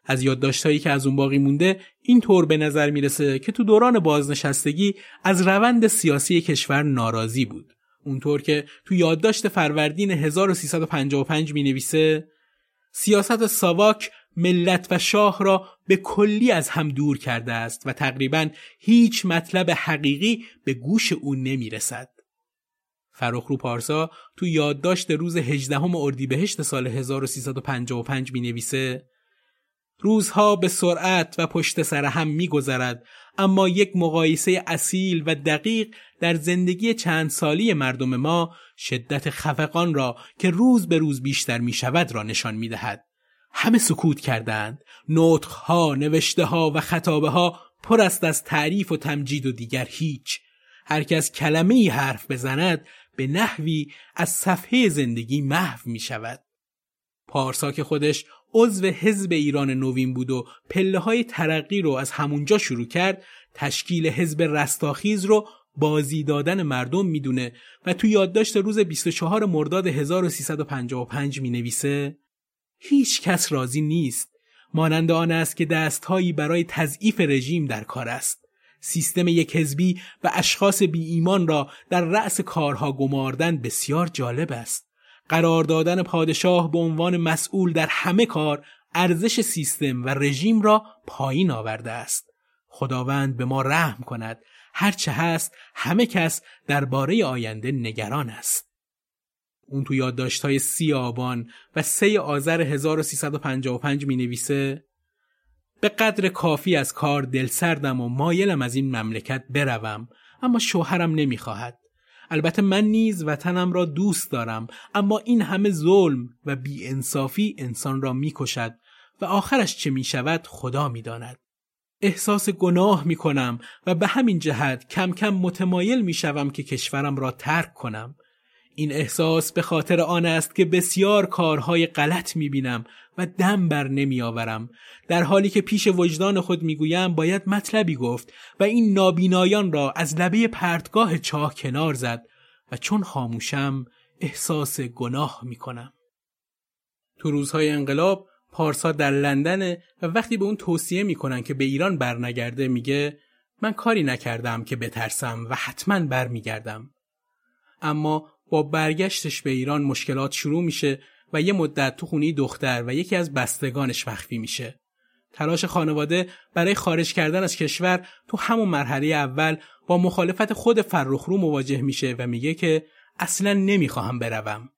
از یادداشتهایی که از اون باقی مونده این طور به نظر می‌رسه که تو دوران بازنشستگی از روند سیاسی کشور ناراضی بود. اونطور که تو یادداشت فروردین 1355 می نویسه سیاست ساواک ملت و شاه را به کلی از هم دور کرده است و تقریبا هیچ مطلب حقیقی به گوش او نمی رسد. فرخرو پارسا تو یادداشت روز 18 اردیبهشت سال 1355 می نویسه روزها به سرعت و پشت سر هم میگذرد اما یک مقایسه اصیل و دقیق در زندگی چند سالی مردم ما شدت خفقان را که روز به روز بیشتر می شود را نشان می دهد. همه سکوت کردند. نطخها، نوشته ها و خطابه ها پر است از تعریف و تمجید و دیگر هیچ. هر کس کلمه ای حرف بزند به نحوی از صفحه زندگی محو می شود. پارسا که خودش عضو حزب ایران نوین بود و پله های ترقی رو از همونجا شروع کرد تشکیل حزب رستاخیز رو بازی دادن مردم می‌دونه و تو یادداشت روز 24 مرداد 1355 می نویسه هیچ کس راضی نیست. مانند آن است که دستهایی برای تضعیف رژیم در کار است. سیستم یک حزبی و اشخاص بی ایمان را در رأس کارها گماردن بسیار جالب است. قرار دادن پادشاه به عنوان مسئول در همه کار ارزش سیستم و رژیم را پایین آورده است. خداوند به ما رحم کند. هرچه هست همه کس درباره آینده نگران است. اون تو یادداشت‌های سی آبان و سه آذر 1355 می نویسه به قدر کافی از کار دلسردم و مایلم از این مملکت بروم اما شوهرم نمی‌خواهد. البته من نیز وطنم را دوست دارم اما این همه ظلم و انصافی انسان را می‌کشد و آخرش چه می شود خدا می داند. احساس گناه می کنم و به همین جهت کم کم متمایل می شوم که کشورم را ترک کنم. این احساس به خاطر آن است که بسیار کارهای غلط می بینم و دم بر نمی آورم در حالی که پیش وجدان خود می گویم باید مطلبی گفت و این نابینایان را از لبه پرتگاه چاه کنار زد و چون خاموشم احساس گناه می کنم. تو روزهای انقلاب پارسا در لندن و وقتی به اون توصیه می‌کنن که به ایران برنگرده میگه من کاری نکردم که بترسم و حتما برمیگردم اما با برگشتش به ایران مشکلات شروع میشه و یه مدت تو خونی دختر و یکی از بستگانش مخفی میشه تلاش خانواده برای خارج کردن از کشور تو همون مرحله اول با مخالفت خود فرخرو مواجه میشه و میگه که اصلا نمی‌خواهم بروم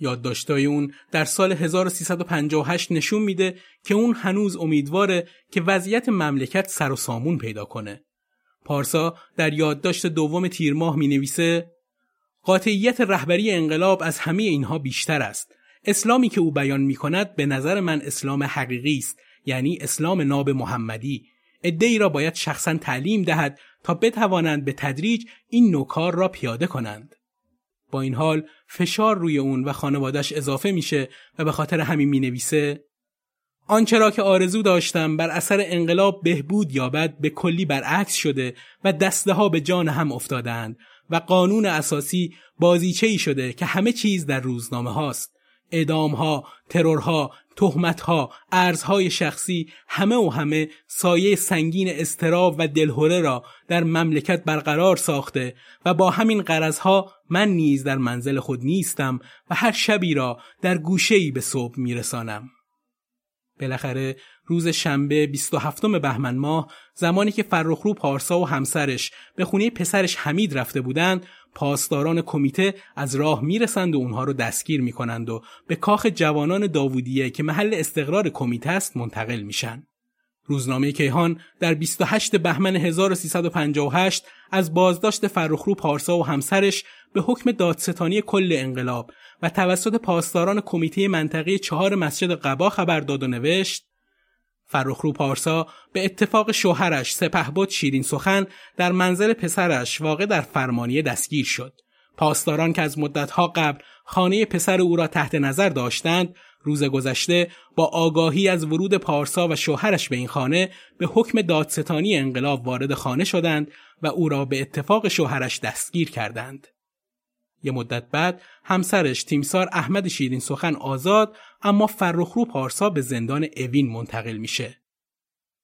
یادداشتای اون در سال 1358 نشون میده که اون هنوز امیدواره که وضعیت مملکت سر و سامون پیدا کنه. پارسا در یادداشت دوم تیر ماه می نویسه قاطعیت رهبری انقلاب از همه اینها بیشتر است. اسلامی که او بیان می کند به نظر من اسلام حقیقی است یعنی اسلام ناب محمدی ای را باید شخصا تعلیم دهد تا بتوانند به تدریج این نوکار را پیاده کنند. با این حال فشار روی اون و خانوادش اضافه میشه و به خاطر همین می نویسه آنچه را که آرزو داشتم بر اثر انقلاب بهبود یابد به کلی برعکس شده و دسته ها به جان هم افتادند و قانون اساسی بازیچه ای شده که همه چیز در روزنامه هاست اعدام ها، ترورها، تهمت ها، ارزهای شخصی همه و همه سایه سنگین استراب و دلهوره را در مملکت برقرار ساخته و با همین قرضها من نیز در منزل خود نیستم و هر شبی را در گوشه‌ای به صبح میرسانم. بالاخره روز شنبه 27 بهمن ماه زمانی که فرخرو پارسا و همسرش به خونه پسرش حمید رفته بودند پاسداران کمیته از راه می‌رسند و اونها رو دستگیر می‌کنند و به کاخ جوانان داوودیه که محل استقرار کمیته است منتقل میشن. روزنامه کیهان در 28 بهمن 1358 از بازداشت فرخرو پارسا و همسرش به حکم دادستانی کل انقلاب و توسط پاسداران کمیته منطقه چهار مسجد قبا خبر داد و نوشت فرخرو پارسا به اتفاق شوهرش سپهبد شیرین سخن در منزل پسرش واقع در فرمانیه دستگیر شد. پاسداران که از مدتها قبل خانه پسر او را تحت نظر داشتند روز گذشته با آگاهی از ورود پارسا و شوهرش به این خانه به حکم دادستانی انقلاب وارد خانه شدند و او را به اتفاق شوهرش دستگیر کردند. یه مدت بعد همسرش تیمسار احمد شیرین سخن آزاد اما فرخرو پارسا به زندان اوین منتقل میشه.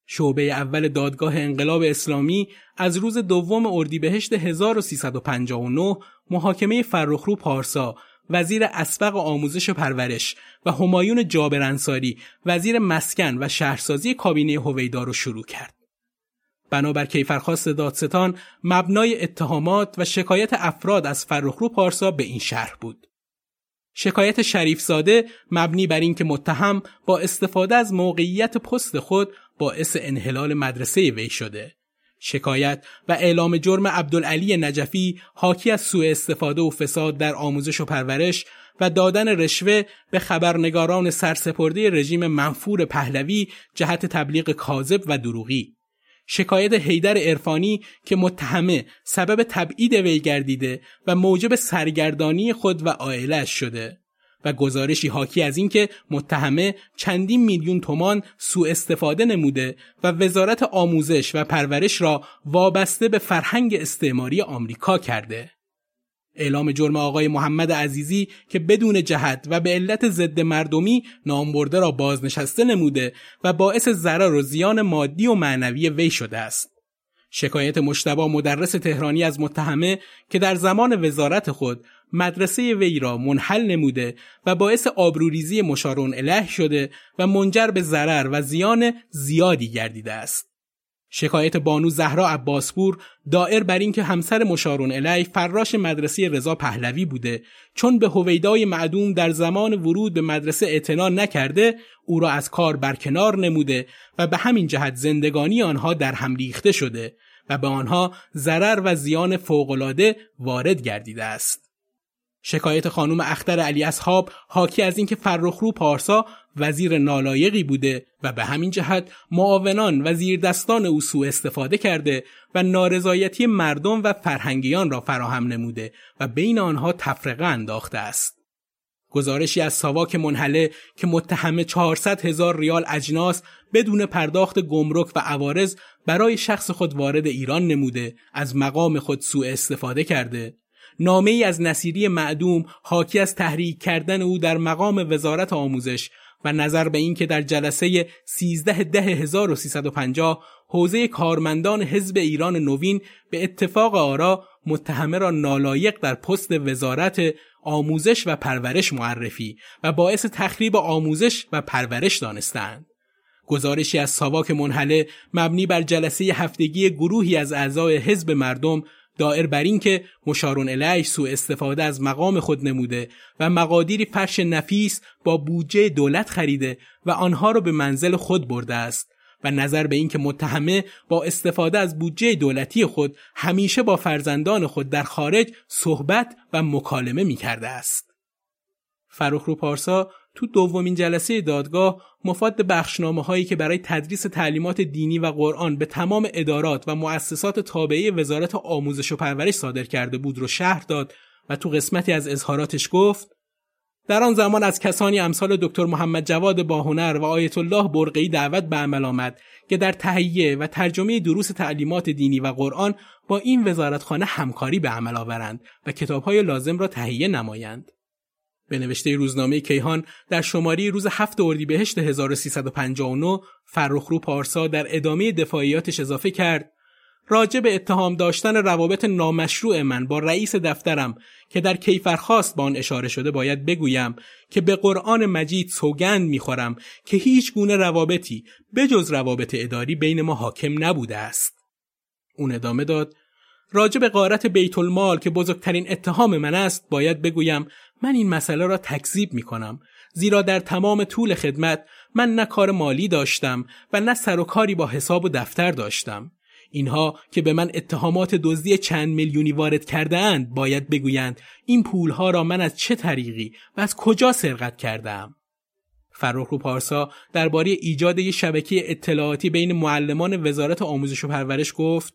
شعبه اول دادگاه انقلاب اسلامی از روز دوم اردیبهشت 1359 محاکمه فرخرو پارسا وزیر اسبق آموزش و پرورش و همایون جابر انصاری وزیر مسکن و شهرسازی کابینه هویدا رو شروع کرد. بنابر کیفرخواست دادستان مبنای اتهامات و شکایت افراد از فرخرو پارسا به این شرح بود. شکایت شریف زاده مبنی بر اینکه متهم با استفاده از موقعیت پست خود باعث انحلال مدرسه وی شده. شکایت و اعلام جرم عبدالعلی نجفی حاکی از سوء استفاده و فساد در آموزش و پرورش و دادن رشوه به خبرنگاران سرسپرده رژیم منفور پهلوی جهت تبلیغ کاذب و دروغی. شکایت حیدر عرفانی که متهمه سبب تبعید وی گردیده و موجب سرگردانی خود و عائلش شده. و گزارشی حاکی از اینکه متهمه چندین میلیون تومان سوء استفاده نموده و وزارت آموزش و پرورش را وابسته به فرهنگ استعماری آمریکا کرده. اعلام جرم آقای محمد عزیزی که بدون جهت و به علت ضد مردمی نامبرده را بازنشسته نموده و باعث ضرر و زیان مادی و معنوی وی شده است. شکایت مشتبا مدرس تهرانی از متهمه که در زمان وزارت خود مدرسه وی را منحل نموده و باعث آبروریزی مشارون اله شده و منجر به ضرر و زیان زیادی گردیده است. شکایت بانو زهرا عباسپور دائر بر اینکه همسر مشارون الی فراش مدرسه رضا پهلوی بوده چون به هویدای معدوم در زمان ورود به مدرسه اعتنا نکرده او را از کار برکنار نموده و به همین جهت زندگانی آنها در هم ریخته شده و به آنها ضرر و زیان فوقالعاده وارد گردیده است. شکایت خانم اختر علی اصحاب حاکی از اینکه فرخرو پارسا وزیر نالایقی بوده و به همین جهت معاونان و زیردستان او سوء استفاده کرده و نارضایتی مردم و فرهنگیان را فراهم نموده و بین آنها تفرقه انداخته است. گزارشی از ساواک منحله که متهم 400 هزار ریال اجناس بدون پرداخت گمرک و عوارض برای شخص خود وارد ایران نموده از مقام خود سوء استفاده کرده نامه ای از نصیری معدوم حاکی از تحریک کردن او در مقام وزارت آموزش و نظر به اینکه در جلسه 13 ده 1350 حوزه کارمندان حزب ایران نوین به اتفاق آرا متهمه را نالایق در پست وزارت آموزش و پرورش معرفی و باعث تخریب آموزش و پرورش دانستند. گزارشی از ساواک منحله مبنی بر جلسه هفتگی گروهی از اعضای حزب مردم دائر بر این که مشارون الیش سوء استفاده از مقام خود نموده و مقادیری فرش نفیس با بودجه دولت خریده و آنها را به منزل خود برده است و نظر به اینکه متهمه با استفاده از بودجه دولتی خود همیشه با فرزندان خود در خارج صحبت و مکالمه می کرده است. فروخ رو پارسا تو دومین جلسه دادگاه مفاد بخشنامه هایی که برای تدریس تعلیمات دینی و قرآن به تمام ادارات و مؤسسات تابعه وزارت آموزش و پرورش صادر کرده بود رو شهر داد و تو قسمتی از اظهاراتش گفت در آن زمان از کسانی امثال دکتر محمد جواد باهنر و آیت الله برقی دعوت به عمل آمد که در تهیه و ترجمه دروس تعلیمات دینی و قرآن با این وزارتخانه همکاری به عمل آورند و کتابهای لازم را تهیه نمایند. به نوشته روزنامه کیهان در شماری روز هفت اردیبهشت 1359 فرخرو پارسا در ادامه دفاعیاتش اضافه کرد راجع به اتهام داشتن روابط نامشروع من با رئیس دفترم که در کیفرخواست با آن اشاره شده باید بگویم که به قرآن مجید سوگند می‌خورم که هیچ گونه روابطی بجز روابط اداری بین ما حاکم نبوده است. اون ادامه داد راجع به قارت بیت المال که بزرگترین اتهام من است باید بگویم من این مسئله را تکذیب می کنم زیرا در تمام طول خدمت من نه کار مالی داشتم و نه سر و کاری با حساب و دفتر داشتم. اینها که به من اتهامات دزدی چند میلیونی وارد کرده اند باید بگویند این پولها را من از چه طریقی و از کجا سرقت کردم فرخرو پارسا درباره ایجاد یک شبکه اطلاعاتی بین معلمان وزارت آموزش و پرورش گفت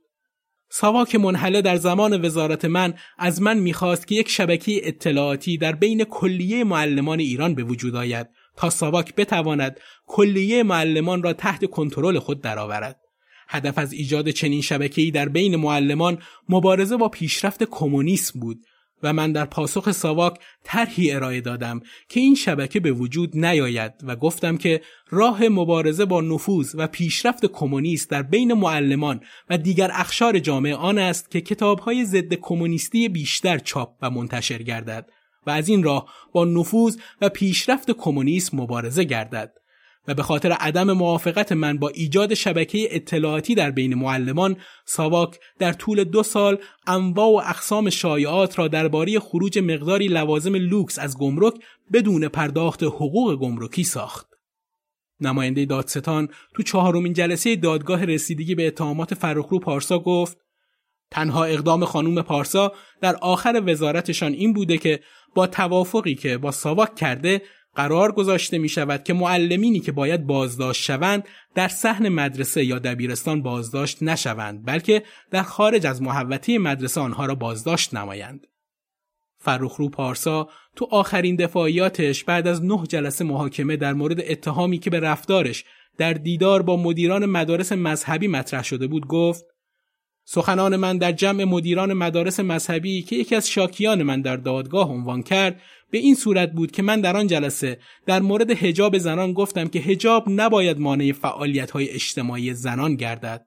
ساواک منحله در زمان وزارت من از من می‌خواست که یک شبکه اطلاعاتی در بین کلیه معلمان ایران به وجود آید تا ساواک بتواند کلیه معلمان را تحت کنترل خود درآورد. هدف از ایجاد چنین شبکه‌ای در بین معلمان مبارزه با پیشرفت کمونیسم بود و من در پاسخ ساواک طرحی ارائه دادم که این شبکه به وجود نیاید و گفتم که راه مبارزه با نفوذ و پیشرفت کمونیست در بین معلمان و دیگر اخشار جامعه آن است که کتابهای ضد کمونیستی بیشتر چاپ و منتشر گردد و از این راه با نفوذ و پیشرفت کمونیسم مبارزه گردد. و به خاطر عدم موافقت من با ایجاد شبکه اطلاعاتی در بین معلمان ساواک در طول دو سال انواع و اقسام شایعات را درباره خروج مقداری لوازم لوکس از گمرک بدون پرداخت حقوق گمرکی ساخت. نماینده دادستان تو چهارمین جلسه دادگاه رسیدگی به اتهامات فرخرو پارسا گفت تنها اقدام خانوم پارسا در آخر وزارتشان این بوده که با توافقی که با ساواک کرده قرار گذاشته می شود که معلمینی که باید بازداشت شوند در صحن مدرسه یا دبیرستان بازداشت نشوند بلکه در خارج از محوطه مدرسه آنها را بازداشت نمایند. فرخرو پارسا تو آخرین دفاعیاتش بعد از نه جلسه محاکمه در مورد اتهامی که به رفتارش در دیدار با مدیران مدارس مذهبی مطرح شده بود گفت سخنان من در جمع مدیران مدارس مذهبی که یکی از شاکیان من در دادگاه عنوان کرد به این صورت بود که من در آن جلسه در مورد هجاب زنان گفتم که هجاب نباید مانع فعالیت های اجتماعی زنان گردد.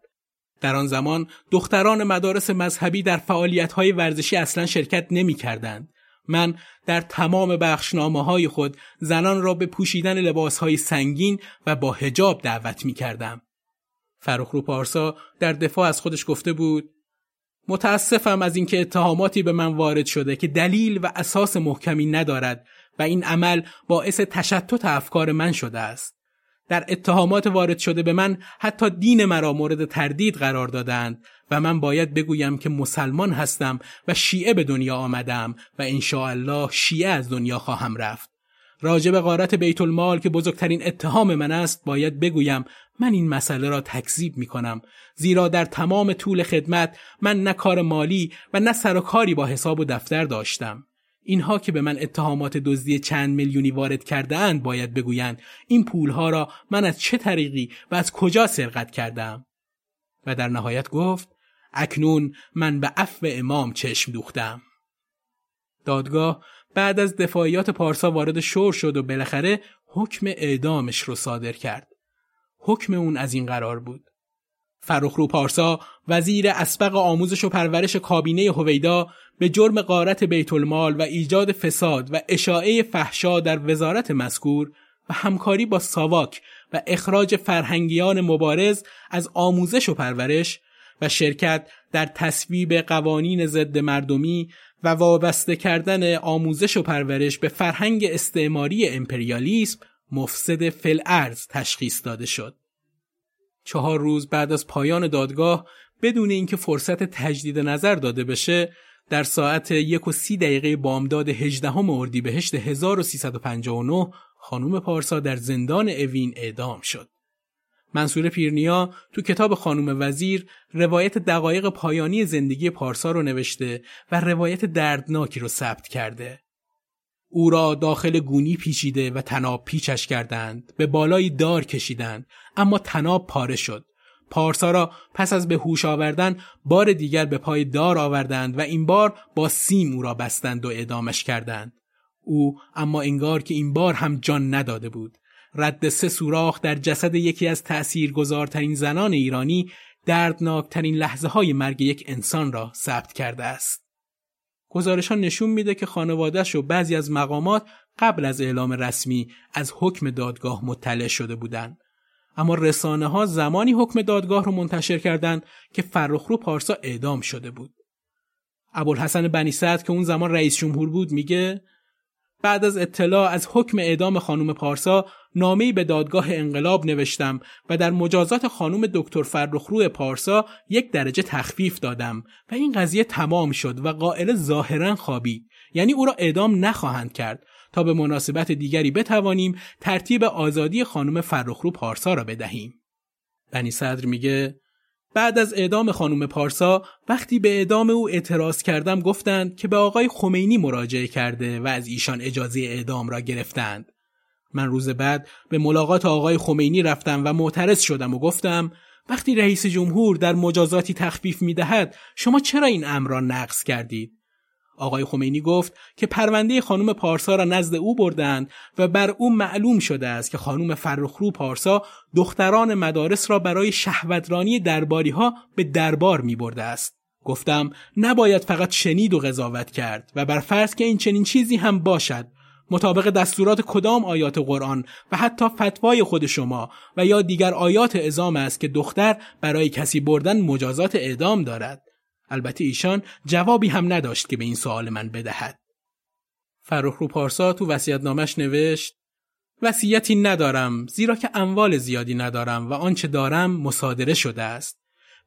در آن زمان دختران مدارس مذهبی در فعالیت های ورزشی اصلا شرکت نمی کردند. من در تمام بخشنامه های خود زنان را به پوشیدن لباس های سنگین و با هجاب دعوت می کردم. فرخرو پارسا در دفاع از خودش گفته بود متاسفم از اینکه اتهاماتی به من وارد شده که دلیل و اساس محکمی ندارد و این عمل باعث تشتت افکار من شده است. در اتهامات وارد شده به من حتی دین مرا مورد تردید قرار دادند و من باید بگویم که مسلمان هستم و شیعه به دنیا آمدم و الله شیعه از دنیا خواهم رفت. راجب غارت بیت المال که بزرگترین اتهام من است باید بگویم من این مسئله را تکذیب می کنم زیرا در تمام طول خدمت من نه کار مالی و نه سر و کاری با حساب و دفتر داشتم. اینها که به من اتهامات دزدی چند میلیونی وارد کرده اند باید بگویند این پولها را من از چه طریقی و از کجا سرقت کردم؟ و در نهایت گفت اکنون من به عفو امام چشم دوختم. دادگاه بعد از دفاعیات پارسا وارد شور شد و بالاخره حکم اعدامش رو صادر کرد. حکم اون از این قرار بود. فرخرو پارسا وزیر اسبق آموزش و پرورش کابینه هویدا به جرم قارت بیت المال و ایجاد فساد و اشاعه فحشا در وزارت مذکور و همکاری با ساواک و اخراج فرهنگیان مبارز از آموزش و پرورش و شرکت در تصویب قوانین ضد مردمی و وابسته کردن آموزش و پرورش به فرهنگ استعماری امپریالیسم مفسد فل ارز تشخیص داده شد. چهار روز بعد از پایان دادگاه بدون اینکه فرصت تجدید نظر داده بشه در ساعت یک و سی دقیقه بامداد 18 اردیبهشت 1359 خانوم پارسا در زندان اوین اعدام شد. منصور پیرنیا تو کتاب خانوم وزیر روایت دقایق پایانی زندگی پارسا رو نوشته و روایت دردناکی رو ثبت کرده. او را داخل گونی پیچیده و تناب پیچش کردند به بالای دار کشیدند اما تناب پاره شد. پارسا را پس از به هوش آوردن بار دیگر به پای دار آوردند و این بار با سیم او را بستند و اعدامش کردند. او اما انگار که این بار هم جان نداده بود. رد سه سوراخ در جسد یکی از تأثیرگذارترین زنان ایرانی دردناکترین لحظه های مرگ یک انسان را ثبت کرده است. گزارشان نشون میده که خانوادهش و بعضی از مقامات قبل از اعلام رسمی از حکم دادگاه مطلع شده بودند. اما رسانه ها زمانی حکم دادگاه رو منتشر کردند که فرخرو پارسا اعدام شده بود. ابوالحسن بنی سعد که اون زمان رئیس جمهور بود میگه بعد از اطلاع از حکم اعدام خانم پارسا نامه‌ای به دادگاه انقلاب نوشتم و در مجازات خانم دکتر فرخرو پارسا یک درجه تخفیف دادم و این قضیه تمام شد و قائل ظاهرا خوابید یعنی او را اعدام نخواهند کرد تا به مناسبت دیگری بتوانیم ترتیب آزادی خانم فرخرو پارسا را بدهیم. بنی صدر میگه بعد از اعدام خانم پارسا وقتی به اعدام او اعتراض کردم گفتند که به آقای خمینی مراجعه کرده و از ایشان اجازه اعدام را گرفتند. من روز بعد به ملاقات آقای خمینی رفتم و معترض شدم و گفتم وقتی رئیس جمهور در مجازاتی تخفیف می دهد شما چرا این امر را نقض کردید؟ آقای خمینی گفت که پرونده خانم پارسا را نزد او بردند و بر او معلوم شده است که خانم فرخرو پارسا دختران مدارس را برای شهوترانی درباری ها به دربار می برده است. گفتم نباید فقط شنید و قضاوت کرد و بر فرض که این چنین چیزی هم باشد مطابق دستورات کدام آیات قرآن و حتی فتوای خود شما و یا دیگر آیات ازام است که دختر برای کسی بردن مجازات اعدام دارد. البته ایشان جوابی هم نداشت که به این سوال من بدهد. فرخ رو پارسا تو وصیت‌نامش نوشت وصیتی ندارم زیرا که اموال زیادی ندارم و آنچه دارم مصادره شده است.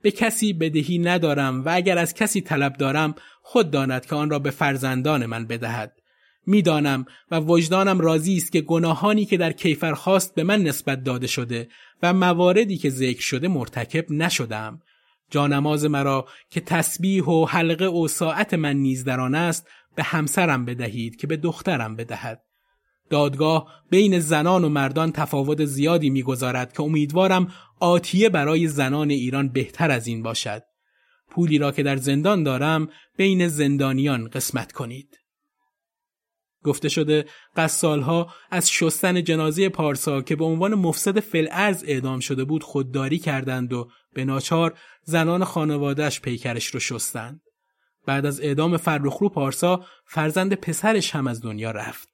به کسی بدهی ندارم و اگر از کسی طلب دارم خود داند که آن را به فرزندان من بدهد. می‌دانم و وجدانم راضی است که گناهانی که در کیفر خواست به من نسبت داده شده و مواردی که ذکر شده مرتکب نشدم. جانماز مرا که تسبیح و حلقه و ساعت من نیز در آن است به همسرم بدهید که به دخترم بدهد. دادگاه بین زنان و مردان تفاوت زیادی می‌گذارد که امیدوارم آتیه برای زنان ایران بهتر از این باشد. پولی را که در زندان دارم بین زندانیان قسمت کنید. گفته شده قصالها از شستن جنازه پارسا که به عنوان مفسد فلعرز اعدام شده بود خودداری کردند و به ناچار زنان خانوادهش پیکرش رو شستند. بعد از اعدام فرخرو پارسا فرزند پسرش هم از دنیا رفت.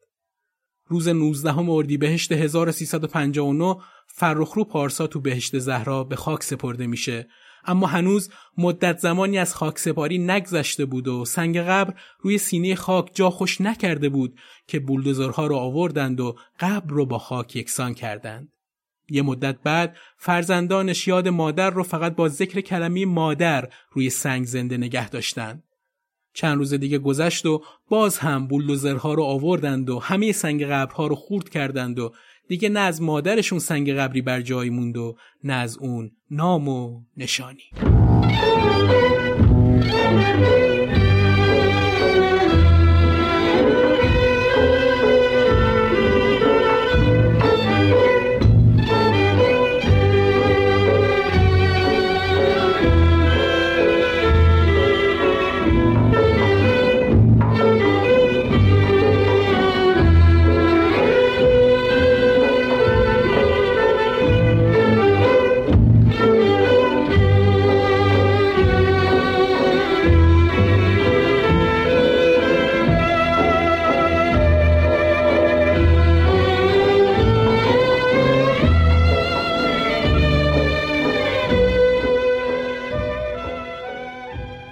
روز 19 اردیبهشت 1359 فرخرو پارسا تو بهشت زهرا به خاک سپرده میشه اما هنوز مدت زمانی از خاک سپاری نگذشته بود و سنگ قبر روی سینه خاک جا خوش نکرده بود که بولدوزرها رو آوردند و قبر رو با خاک یکسان کردند. یه مدت بعد فرزندانش یاد مادر رو فقط با ذکر کلمی مادر روی سنگ زنده نگه داشتند. چند روز دیگه گذشت و باز هم بولدوزرها رو آوردند و همه سنگ قبرها رو خورد کردند و دیگه نه از مادرشون سنگ قبری بر جای موند و نه از اون نام و نشانی.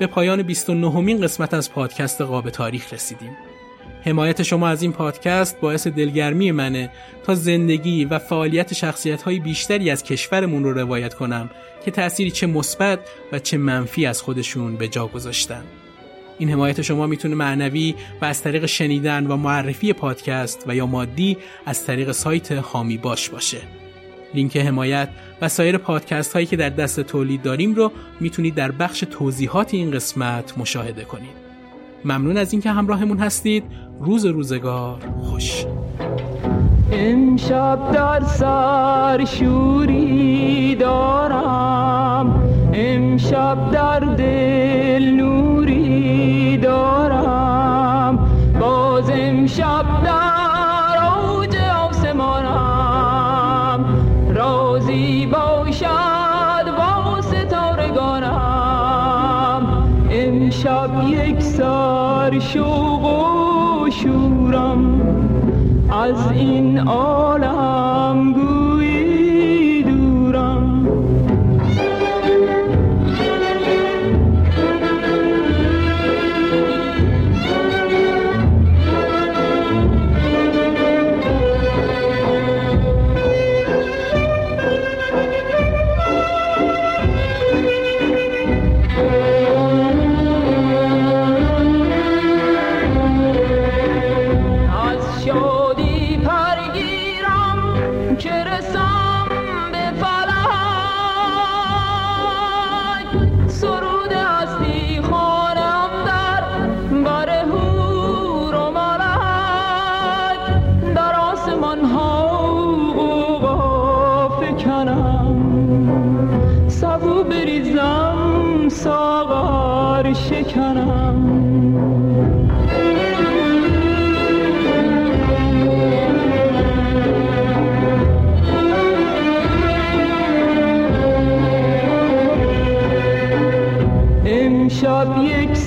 به پایان 29 مین قسمت از پادکست قاب تاریخ رسیدیم. حمایت شما از این پادکست باعث دلگرمی منه تا زندگی و فعالیت شخصیت های بیشتری از کشورمون رو روایت کنم که تأثیری چه مثبت و چه منفی از خودشون به جا گذاشتن. این حمایت شما می‌تونه معنوی و از طریق شنیدن و معرفی پادکست و یا مادی از طریق سایت هامی باش باشه. لینک حمایت و سایر پادکست هایی که در دست تولید داریم رو می‌تونید در بخش توضیحات این قسمت مشاهده کنید. ممنون از اینکه همراهمون هستید. روز روزگار خوش. امشب در سر شوری دارم امشب در دل نوری دارم باز امشب در سر شوق و شورم از این عالم گویی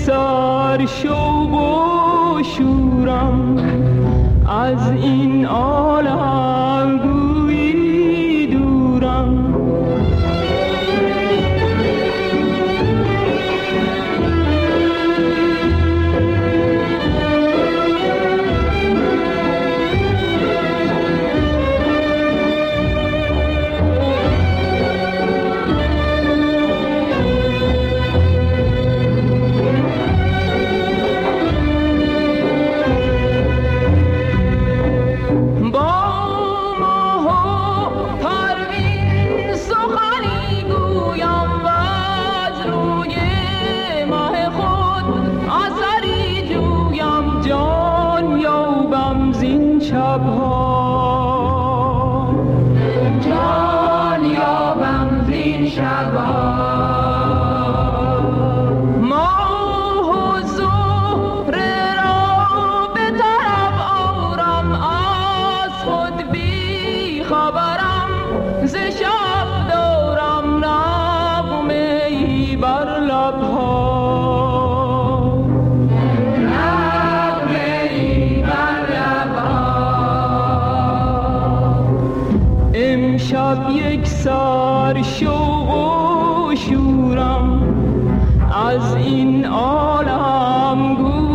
سر شوق و شورم از این عالم امشب یک سر شوق و شورم از این عالم گویی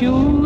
سر